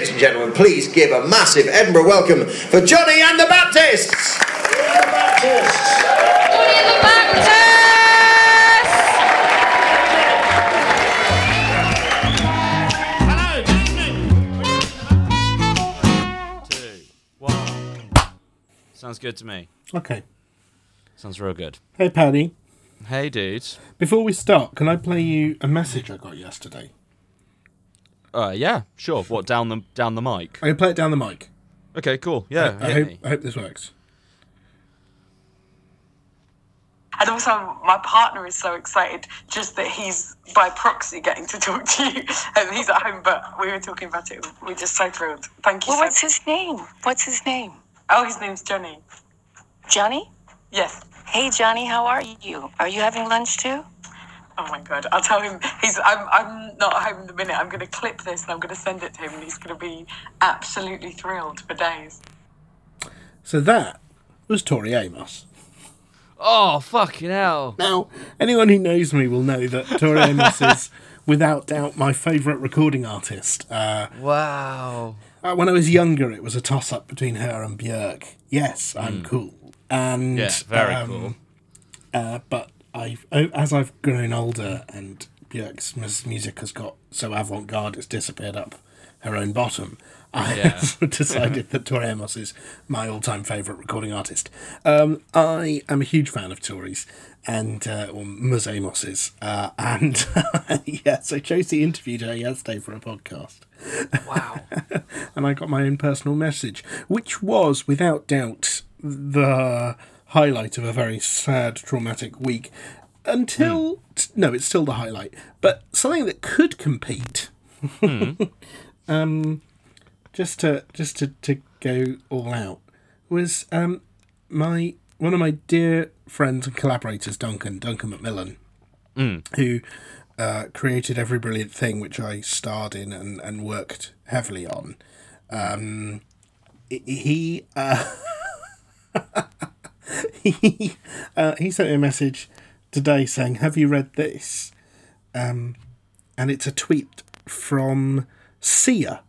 ladies and gentlemen, please give a massive Edinburgh welcome for Jonny and the Baptists. Johnny and Two, one. Sounds good to me. Okay. Sounds real good. Hey, Paddy. Hey, dudes. Before we start, can I play you a message I got yesterday? Uh, yeah, sure. What down the down the mic? I can play it down the mic. Okay, cool. Yeah, I hit hope. I hope this works. And also, my partner is so excited just that he's by proxy getting to talk to you. And he's at home, but we were talking about it. We're just so thrilled. Thank you Well, so what's his name? What's his name? Oh, his name's Johnny. Johnny? Yes. Hey, Johnny, how are you? Are you having lunch too? Oh my god! I'll tell him. He's. I'm. I'm not home in the minute. I'm going to clip this and I'm going to send it to him, and he's going to be absolutely thrilled for days. So that was Tori Amos. Oh, fucking hell. Now, anyone who knows me will know that Tori Amos is, without doubt, my favourite recording artist. Uh, Wow. uh, when I was younger, it was a toss up between her and Björk. Yes, I'm cool. And Yeah, very um, cool. Uh, but I've as I've grown older and Björk's mus- music has got so avant-garde it's disappeared up her own bottom. I Yeah. decided that Tori Amos is my all-time favourite recording artist. Um, I am a huge fan of Tori's and uh, or Ms Amos's, uh, and yeah, so Josie interviewed her yesterday for a podcast Wow. and I got my own personal message, which was without doubt the highlight of a very sad, traumatic week. Until t- no, it's still the highlight, but something that could compete. um, just to just to, to go all out was um my one of my dear friends and collaborators, Duncan Duncan Macmillan, who uh, created Every Brilliant Thing, which I starred in and, and worked heavily on. Um, he uh, he uh, he sent me a message today saying, "Have you read this?" Um, and it's a tweet from Sia.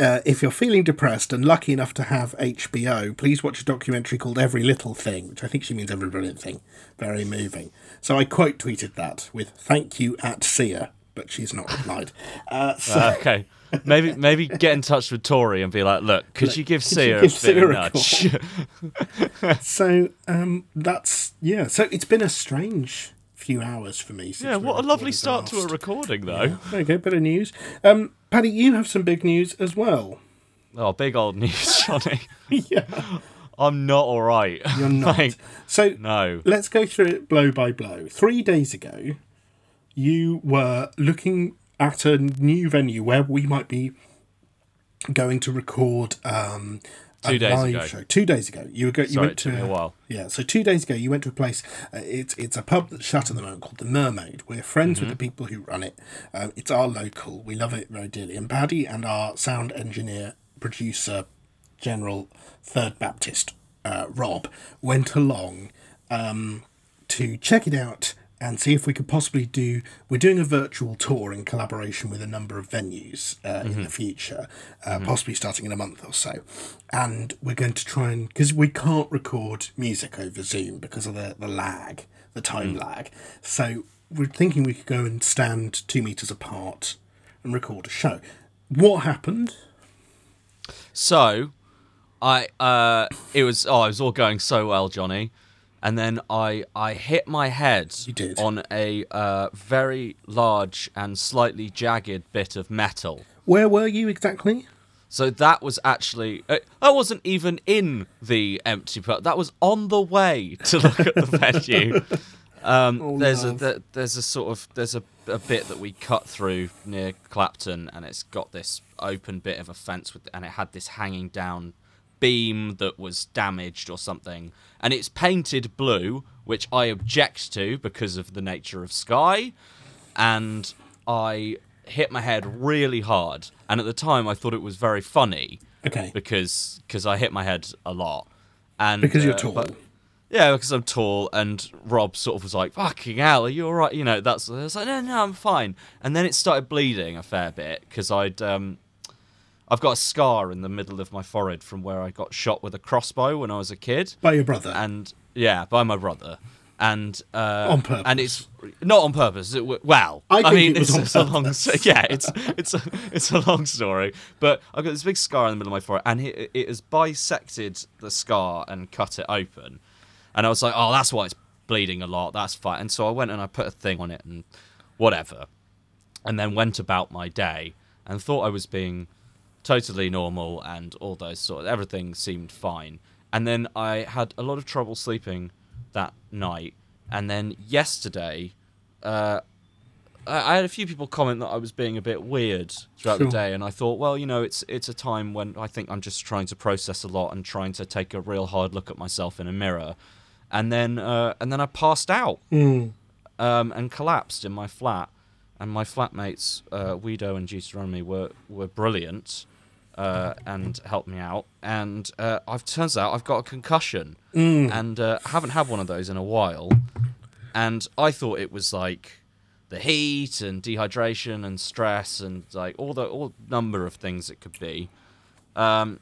Uh, if you're feeling depressed and lucky enough to have HBO, please watch a documentary called Every Little Thing, which I think she means Every Brilliant Thing. Very moving. So I quote tweeted that with "Thank you at Sia," but she's not replied. Uh, so, Uh, okay. Maybe maybe get in touch with Tori and be like, look, could you give you Sia a give bit Sia of a nudge? so um, that's yeah. So it's been a strange few hours for me. Since yeah, what a lovely start to a recording, though. There you go, bit of news. Um, Paddy, you have some big news as well. Oh, big old news, Johnny. yeah, I'm not all right. you're not. Like, so no. let's go through it blow by blow. Three days ago, you were looking at a new venue where we might be going to record um, a Two days live ago. show. Two days ago, you were go- you Sorry, went to a while. Yeah, so two days ago, you went to a place. Uh, it's it's a pub that's shut at the moment called the Mermaid. We're friends with the Mm-hmm. people who run it. Um, it's our local. We love it very dearly. And Paddy and our sound engineer, producer, general, Third Baptist, uh, Rob, went along um, to check it out and see if we could possibly do. We're doing a virtual tour in collaboration with a number of venues uh, in the future, uh, possibly starting in a month or so. And we're going to try and because we can't record music over Zoom because of the the lag, the time lag. So we're thinking we could go and stand two meters apart and record a show. What happened? So, I uh, it was oh, it was all going so well, Johnny, and then I I hit my head on a uh, very large and slightly jagged bit of metal. Where were you exactly? So that was actually uh, that wasn't even in the empty pub. That was on the way to look at the venue. Um, Oh, there's love. a there's a sort of there's a, a bit that we cut through near Clapton, and it's got this open bit of a fence with, and it had this hanging down beam that was damaged or something, and it's painted blue, which I object to because of the nature of sky, and I hit my head really hard, and at the time I thought it was very funny Okay. because cause I hit my head a lot. And Because you're uh, tall. but- yeah, because I'm tall, and Rob sort of was like, "Fucking hell, are you all right?" You know, that's. I was like, "No, no, I'm fine." And then it started bleeding a fair bit because I'd um, I've got a scar in the middle of my forehead from where I got shot with a crossbow when I was a kid, By your brother. and yeah, by my brother. And uh, On purpose. and it's not on purpose. It, well, I think mean, it was it's, on it's a long, yeah, it's it's a it's a long story. But I've got this big scar in the middle of my forehead, and it, it has bisected the scar and cut it open. And I was like, oh, that's why it's bleeding a lot. That's fine. And so I went and I put a thing on it and whatever, and then went about my day and thought I was being totally normal and all those sort of everything seemed fine. And then I had a lot of trouble sleeping that night. And then yesterday, uh, I I had a few people comment that I was being a bit weird throughout Sure. the day, and I thought, well, you know, it's it's a time when I think I'm just trying to process a lot and trying to take a real hard look at myself in a mirror, and then uh, and then I passed out Mm. um, and collapsed in my flat, and my flatmates uh, Guido and Deuteronomy were were brilliant. Uh, and helped me out, and uh, I've turns out I've got a concussion, and uh, haven't had one of those in a while, and I thought it was like the heat and dehydration and stress and like all the all number of things it could be. Um,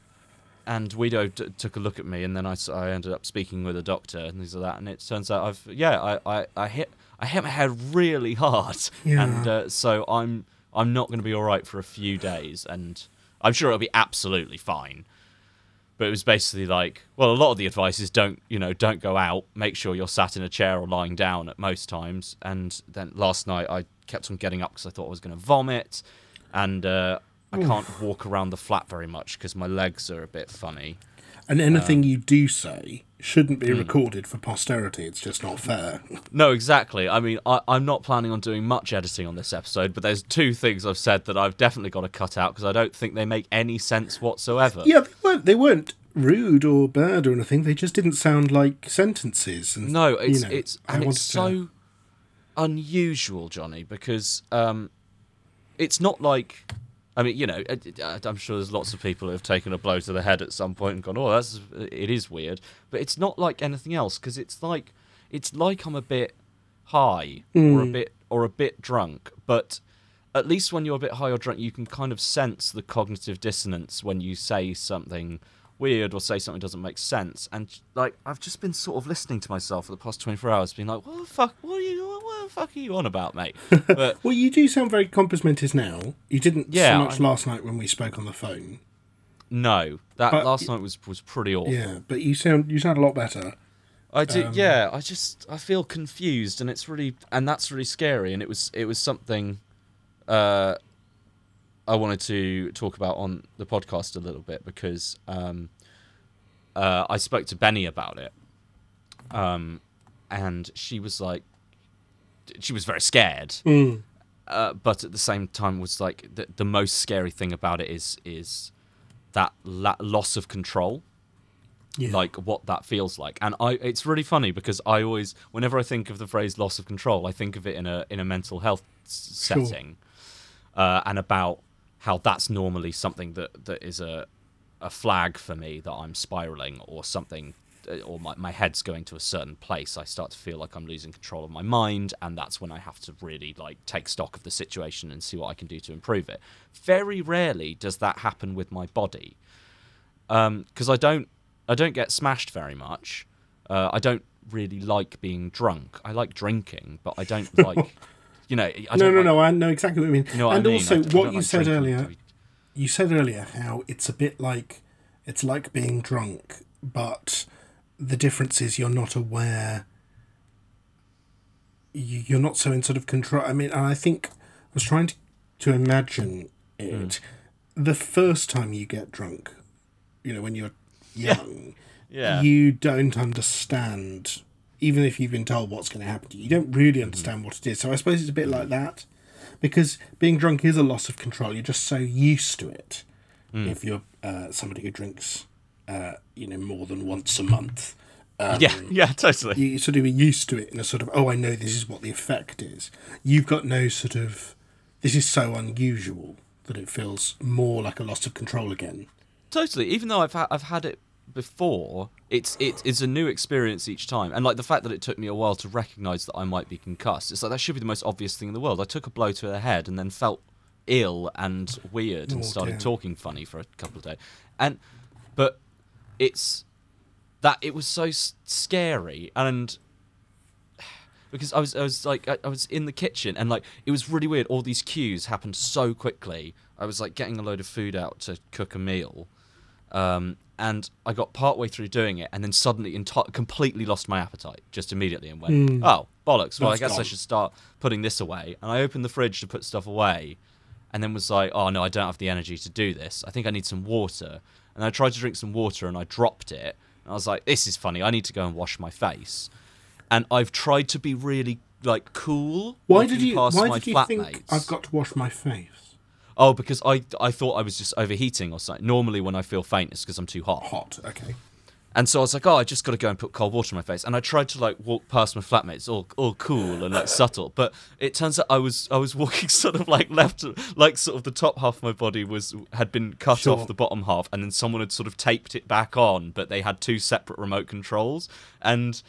and Guido t- took a look at me, and then I, I ended up speaking with a doctor and things like that. And it turns out I've yeah I, I, I hit I hit my head really hard, Yeah. and uh, so I'm I'm not going to be all right for a few days, and I'm sure it'll be absolutely fine. But it was basically like, well, a lot of the advice is don't, you know, don't go out. Make sure you're sat in a chair or lying down at most times. And then last night I kept on getting up because I thought I was going to vomit, and uh, I can't walk around the flat very much because my legs are a bit funny. And Uh, anything you do say shouldn't be recorded for posterity. It's just not fair. No, exactly. I mean, I, I'm not planning on doing much editing on this episode, but there's two things I've said that I've definitely got to cut out because I don't think they make any sense whatsoever. Yeah, they weren't. They weren't rude or bad or anything. They just didn't sound like sentences. And, No, you it's know, it's I and it's wanted to- so unusual, Johnny, because um, it's not like. I mean, you know, uh, I- I- uh, I'm sure there's lots of people who have taken a blow to the head at some point and gone, "Oh, that's it is weird," but it's not like anything else because it's like it's like I'm a bit high or a mm. bit or a bit drunk, but at least when you're a bit high or drunk, you can kind of sense the cognitive dissonance when you say something weird or say something doesn't make sense. And like, I've just been sort of listening to myself for the past 24 hours, being like, "What the fuck? What are you? Fuck are you on about, mate?" But Well, you do sound very compos mentis now. You didn't Yeah, so much I- last night when we spoke on the phone. no, that But- last night was was pretty awful. Yeah, but you sound you sound a lot better. I do. Um, yeah, I just I feel confused, and it's really and that's really scary. And it was it was something uh, I wanted to talk about on the podcast a little bit because um, uh, I spoke to Benny about it, um, and she was like, she was very scared, Mm. uh, but at the same time was like the, the most scary thing about it is is that la- loss of control Yeah. like what that feels like and i it's really funny because i always whenever i think of the phrase loss of control i think of it in a in a mental health s- Sure. setting uh, and about how that's normally something that that is a a flag for me that i'm spiraling or something or my, my head's going to a certain place i start to feel like i'm losing control of my mind and that's when i have to really like take stock of the situation and see what i can do to improve it very rarely does that happen with my body because I don't I don't get smashed very much. Uh, I don't really like being drunk. I like drinking, but I don't like you know. I no, don't no, like- no. I know exactly what you mean. You know and I mean? also, what you like said earlier, be- you said earlier how it's a bit like it's like being drunk, but the difference is you're not aware. you- You're not so in sort of control. I mean, and I think I was trying to, to imagine it. Mm. The first time you get drunk, you know, when you're young, Yeah. you don't understand. Even if you've been told what's going to happen to you, you don't really mm-hmm. understand what it is. So I suppose it's a bit mm-hmm. like that because being drunk is a loss of control. You're just so used to it. Mm. If you're uh, somebody who drinks, uh, you know, more than once a month, yeah, yeah, totally. you sort of used to it in a sort of, oh, I know this is what the effect is. You've got no sort of, this is so unusual that it feels more like a loss of control again. Totally. Even though I've ha- I've had it before, it's it, it's a new experience each time, and like the fact that it took me a while to recognise that I might be concussed. It's like that should be the most obvious thing in the world. I took a blow to the head and then felt ill and weird and Oh, started talking funny for a couple of days. And but it's that it was so s- scary and because I was I was like I, I was in the kitchen and like it was really weird. All these cues happened so quickly. I was like getting a load of food out to cook a meal, um, and I got partway through doing it, and then suddenly enti- completely lost my appetite just immediately and went, "Oh bollocks! Well, I That's guess I should start putting this away." And I opened the fridge to put stuff away, and then was like, "Oh no, I don't have the energy to do this. I think I need some water." And I tried to drink some water, and I dropped it. And I was like, "This is funny. I need to go and wash my face." And I've tried to be really like cool. Why did you? past Why my did you think. I've got to wash my face? Oh, because I I thought I was just overheating or something. Normally, when I feel faint, it's because I'm too hot. Hot. Okay. And so I was like, oh, I just got to go and put cold water on my face. And I tried to like walk past my flatmates, all all cool and like subtle. But it turns out I was I was walking sort of like left, like sort of the top half of my body was had been cut Sure. off the bottom half, and then someone had sort of taped it back on, but they had two separate remote controls. And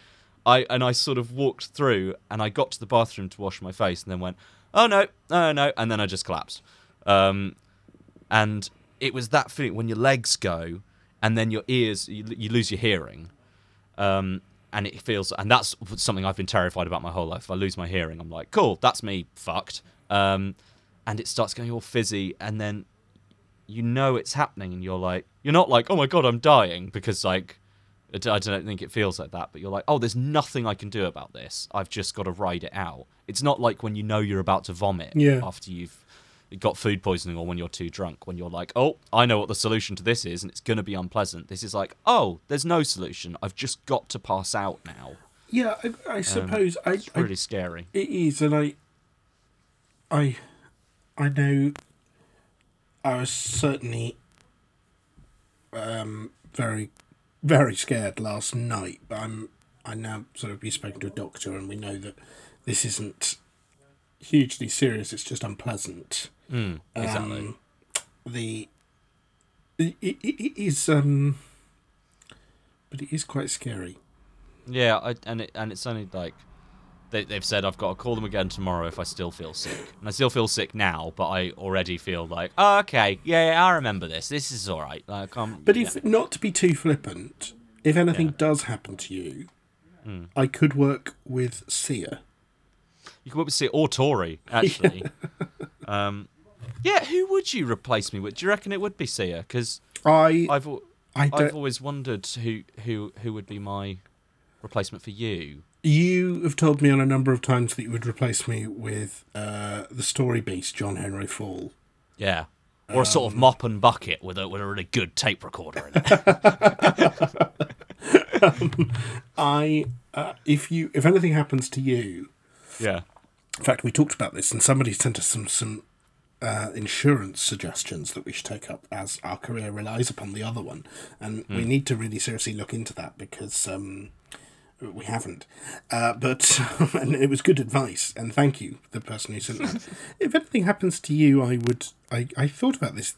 I and I sort of walked through, and I got to the bathroom to wash my face, and then went, oh no, no, no, and then I just collapsed. Um, and it was that feeling when your legs go and then your ears you, you lose your hearing um, and it feels and that's something i've been terrified about my whole life if i lose my hearing i'm like cool that's me fucked um, and it starts going all fizzy and then you know it's happening and you're like you're not like oh my god i'm dying because like i don't think it feels like that, but you're like, oh, there's nothing I can do about this. I've just got to ride it out. It's not like when you know you're about to vomit Yeah. after you've got food poisoning or when you're too drunk, when you're like, oh, I know what the solution to this is and it's going to be unpleasant. This is like, oh, there's no solution. I've just got to pass out now. Yeah, I, I suppose I, It's I really scary. It is, and I, I, I know. I was certainly, um, very, very scared last night. But I'm, I now sort of we've spoken to a doctor, and we know that this isn't hugely serious. It's just unpleasant. Exactly. Um, the, it, it, it is, um, but it is quite scary. Yeah, I, and it, and it's only like they, they've said I've got to call them again tomorrow if I still feel sick, and I still feel sick now, but I already feel like, oh, okay, yeah, yeah, I remember this. This is all right. Like, um, But yeah. if not to be too flippant, if anything Yeah. does happen to you, Hmm. I could work with Sia. You could see or Tori actually. um, yeah, who would you replace me with? Do you reckon it would be Sia? Because I I've I I've always wondered who who who would be my replacement for you. You have told me on a number of times that you would replace me with uh, the story beast John Henry Falle. Yeah. Or a sort Um, of mop and bucket with a with a really good tape recorder in it. I uh, if you if anything happens to you, yeah. in fact we talked about this and somebody sent us some some uh, insurance suggestions that we should take up as our career relies upon the other one, and we need to really seriously look into that because um, we haven't. Uh, but and it was good advice, and thank you, the person who sent that. if anything happens to you, I would. I, I thought about this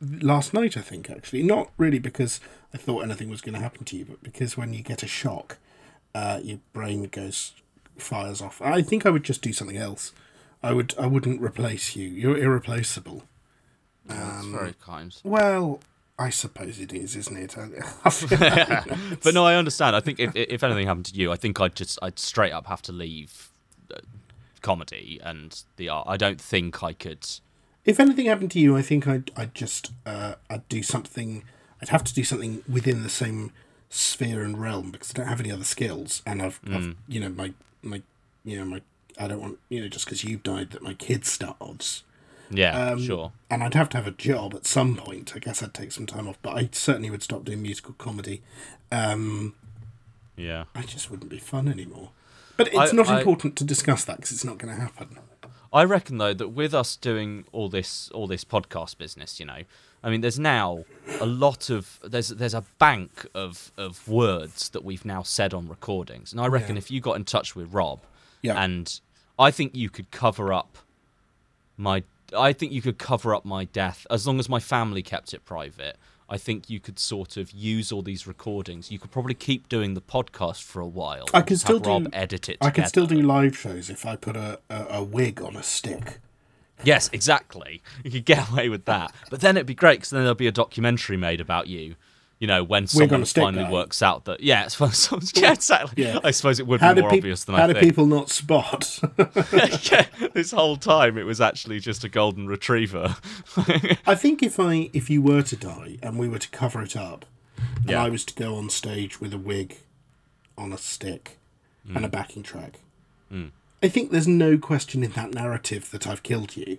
last night. I think actually, not really because I thought anything was going to happen to you, but because when you get a shock, uh, your brain goes fires off. I think I would just do something else. I would. I wouldn't replace you. You're irreplaceable. That's Um, very kind. Well, I suppose it is, isn't it? But no, I understand. I think if if anything happened to you, I think I'd just I'd straight up have to leave uh, comedy and the art. I don't think I could. if anything happened to you, I think I'd I'd just uh, I'd do something. I'd have to do something within the same sphere and realm because I don't have any other skills, and I've, I've you know my my you know my I don't want you know just because you've died that my kid starves. Yeah, Um, sure. And I'd have to have a job at some point. I guess I'd take some time off, but I certainly would stop doing musical comedy. Um, Yeah. I just wouldn't be fun anymore. But it's I- not I- important to discuss that because it's not going to happen. I reckon though that with us doing all this all this podcast business, you know, I mean, there's now a lot of there's there's a bank of of words that we've now said on recordings, and I reckon Yeah. if you got in touch with Rob, Yeah. and I think you could cover up my I think you could cover up my death as long as my family kept it private. I think you could sort of use all these recordings. You could probably keep doing the podcast for a while. I could still Rob do. edit it. I could still do live shows if I put a, a, a wig on a stick. Yes, exactly. You could get away with that, but then it'd be great because then there'll be a documentary made about you. You know, when someone finally works out that yeah, it's yeah, exactly. Yeah. I suppose it would How be more peop- obvious than I think. how I do people not spot? yeah, this whole time it was actually just a golden retriever. I think if I if you were to die and we were to cover it up, and Yeah. I was to go on stage with a wig on a stick Hmm. and a backing track, I think there's no question in that narrative that I've killed you.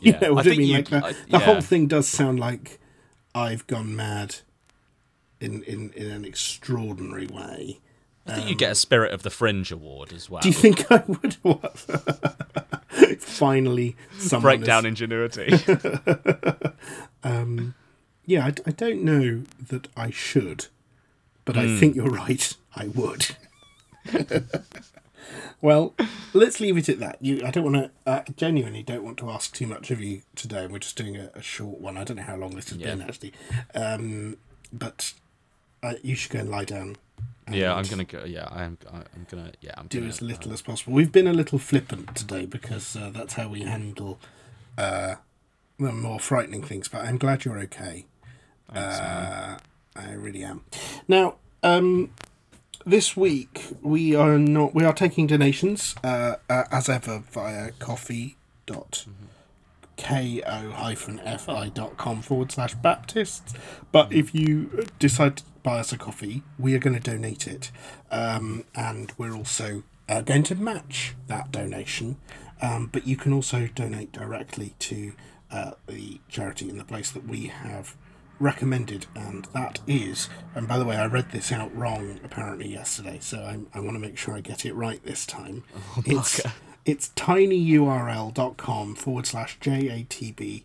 you Yeah, know what I, think mean? like the, I- the whole thing does sound like I've gone mad in in, in an extraordinary way. I think you get a Spirit of the Fringe award as well. Do you think I would? Finally, has- Breakdown ingenuity. Yeah, I, I don't know that I should, but Hmm. I think you're right. I would. well, let's leave it at that. You, I don't want to. Uh, genuinely, don't want to ask too much of you today. We're just doing a, a short one. I don't know how long this has Yeah. been actually, um, but uh, you should go and lie down. yeah, I'm gonna go. Yeah, I'm. I'm gonna. Yeah, I'm do gonna. as little as possible. We've been a little flippant today because uh, that's how we handle uh, the more frightening things. But I'm glad you're okay. Uh, I really am. Now, um, this week we are not. We are taking donations uh, uh, as ever via coffee dot ko-fi.com forward slash baptists. But if you decide to buy us a coffee we are going to donate it. Um, and we're also uh, going to match that donation. Um, but you can also donate directly to uh, the charity in the place that we have recommended and that is and by the way i read this out wrong apparently yesterday so I'm, i want to make sure i get it right this time it's, it's tinyurl.com forward slash JATB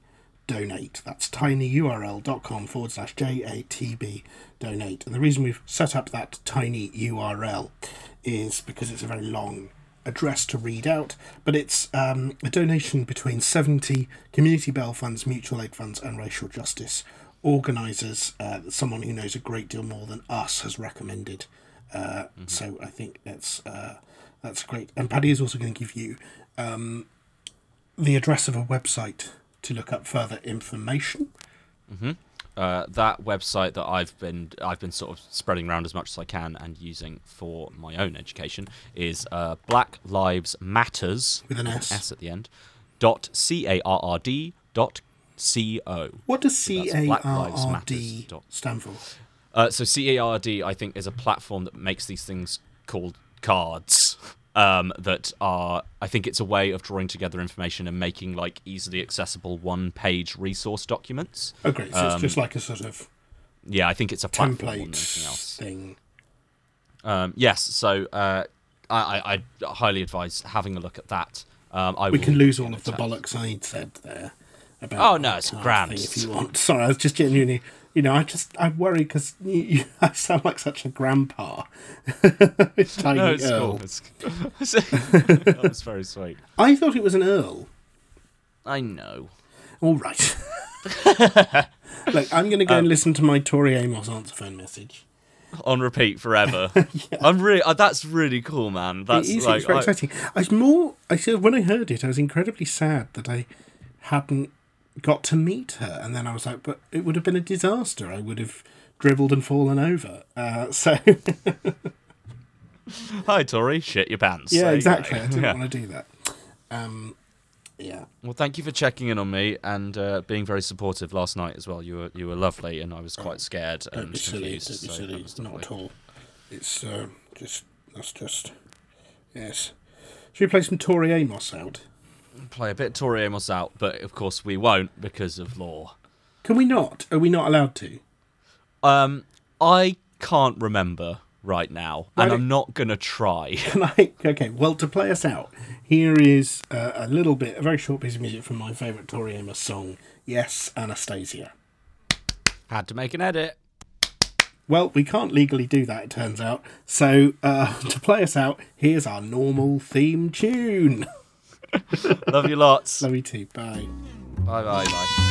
donate. That's tinyurl.com forward slash JATB donate. And the reason we've set up that tiny URL is because it's a very long address to read out, but it's um, a donation between 70 community bail funds, mutual aid funds, and racial justice organisers. Uh, someone who knows a great deal more than us has recommended. Uh, So I think that's uh, that's great. And Paddy is also going to give you um, the address of a website to look up further information. uh, that website that I've been I've been sort of spreading around as much as I can and using for my own education is uh, Black Lives Matters With an S. S at the end dot c a r r d dot c o. What does So C that's A Black R Lives R Matters D dot- stand for? Uh, so CARD, I think, is a platform that makes these things called cards. Um, that are, I think, it's a way of drawing together information and making like easily accessible one-page resource documents. Oh, great. So it's just like a sort of Yeah, I think it's a platform more than anything template thing. Um, yes, so uh, I, I, I highly advise having a look at that. Um, I We can lose all of the bollocks I said there. About Oh, no, it's grand. If you want. Sorry, I was just genuinely. You know, I just I worry because you, you, I sound like such a grandpa. Tiny No, it's Earl. cool. It's, that was very sweet. I thought it was an Earl. I know. All right. Look, I'm going to Um, go and listen to my Tori Amos answer phone message. On repeat forever. I'm really. Uh, that's really cool, man. That's it is. like it's very I- exciting. I was more. I said when I heard it, I was incredibly sad that I hadn't got to meet her, and then I was like, but it would have been a disaster. I would have dribbled and fallen over. Uh, so Hi, Tori. Shit your pants. yeah, There exactly. I didn't Yeah. want to do that. Um, yeah. Well, thank you for checking in on me and uh, being very supportive last night as well. You were you were lovely, and I was quite scared Don't and silly. confused. Don't be so silly. Not lovely. at all. It's uh, just that's just yes. Should we play some Tori Amos out? Play a bit Tori Amos out, but of course we won't because of law. Can we not? Are we not allowed to? Um, I can't remember right now, and I'm not gonna try. Can I? Okay, well, to play us out, here is uh, a little bit, a very short piece of music from my favourite Tori Amos song, Yes, Anastasia. Had to make an edit. Well, we can't legally do that, it turns out. So, uh, to play us out, here's our normal theme tune. Love you lots. Love you too. Bye. bye bye bye.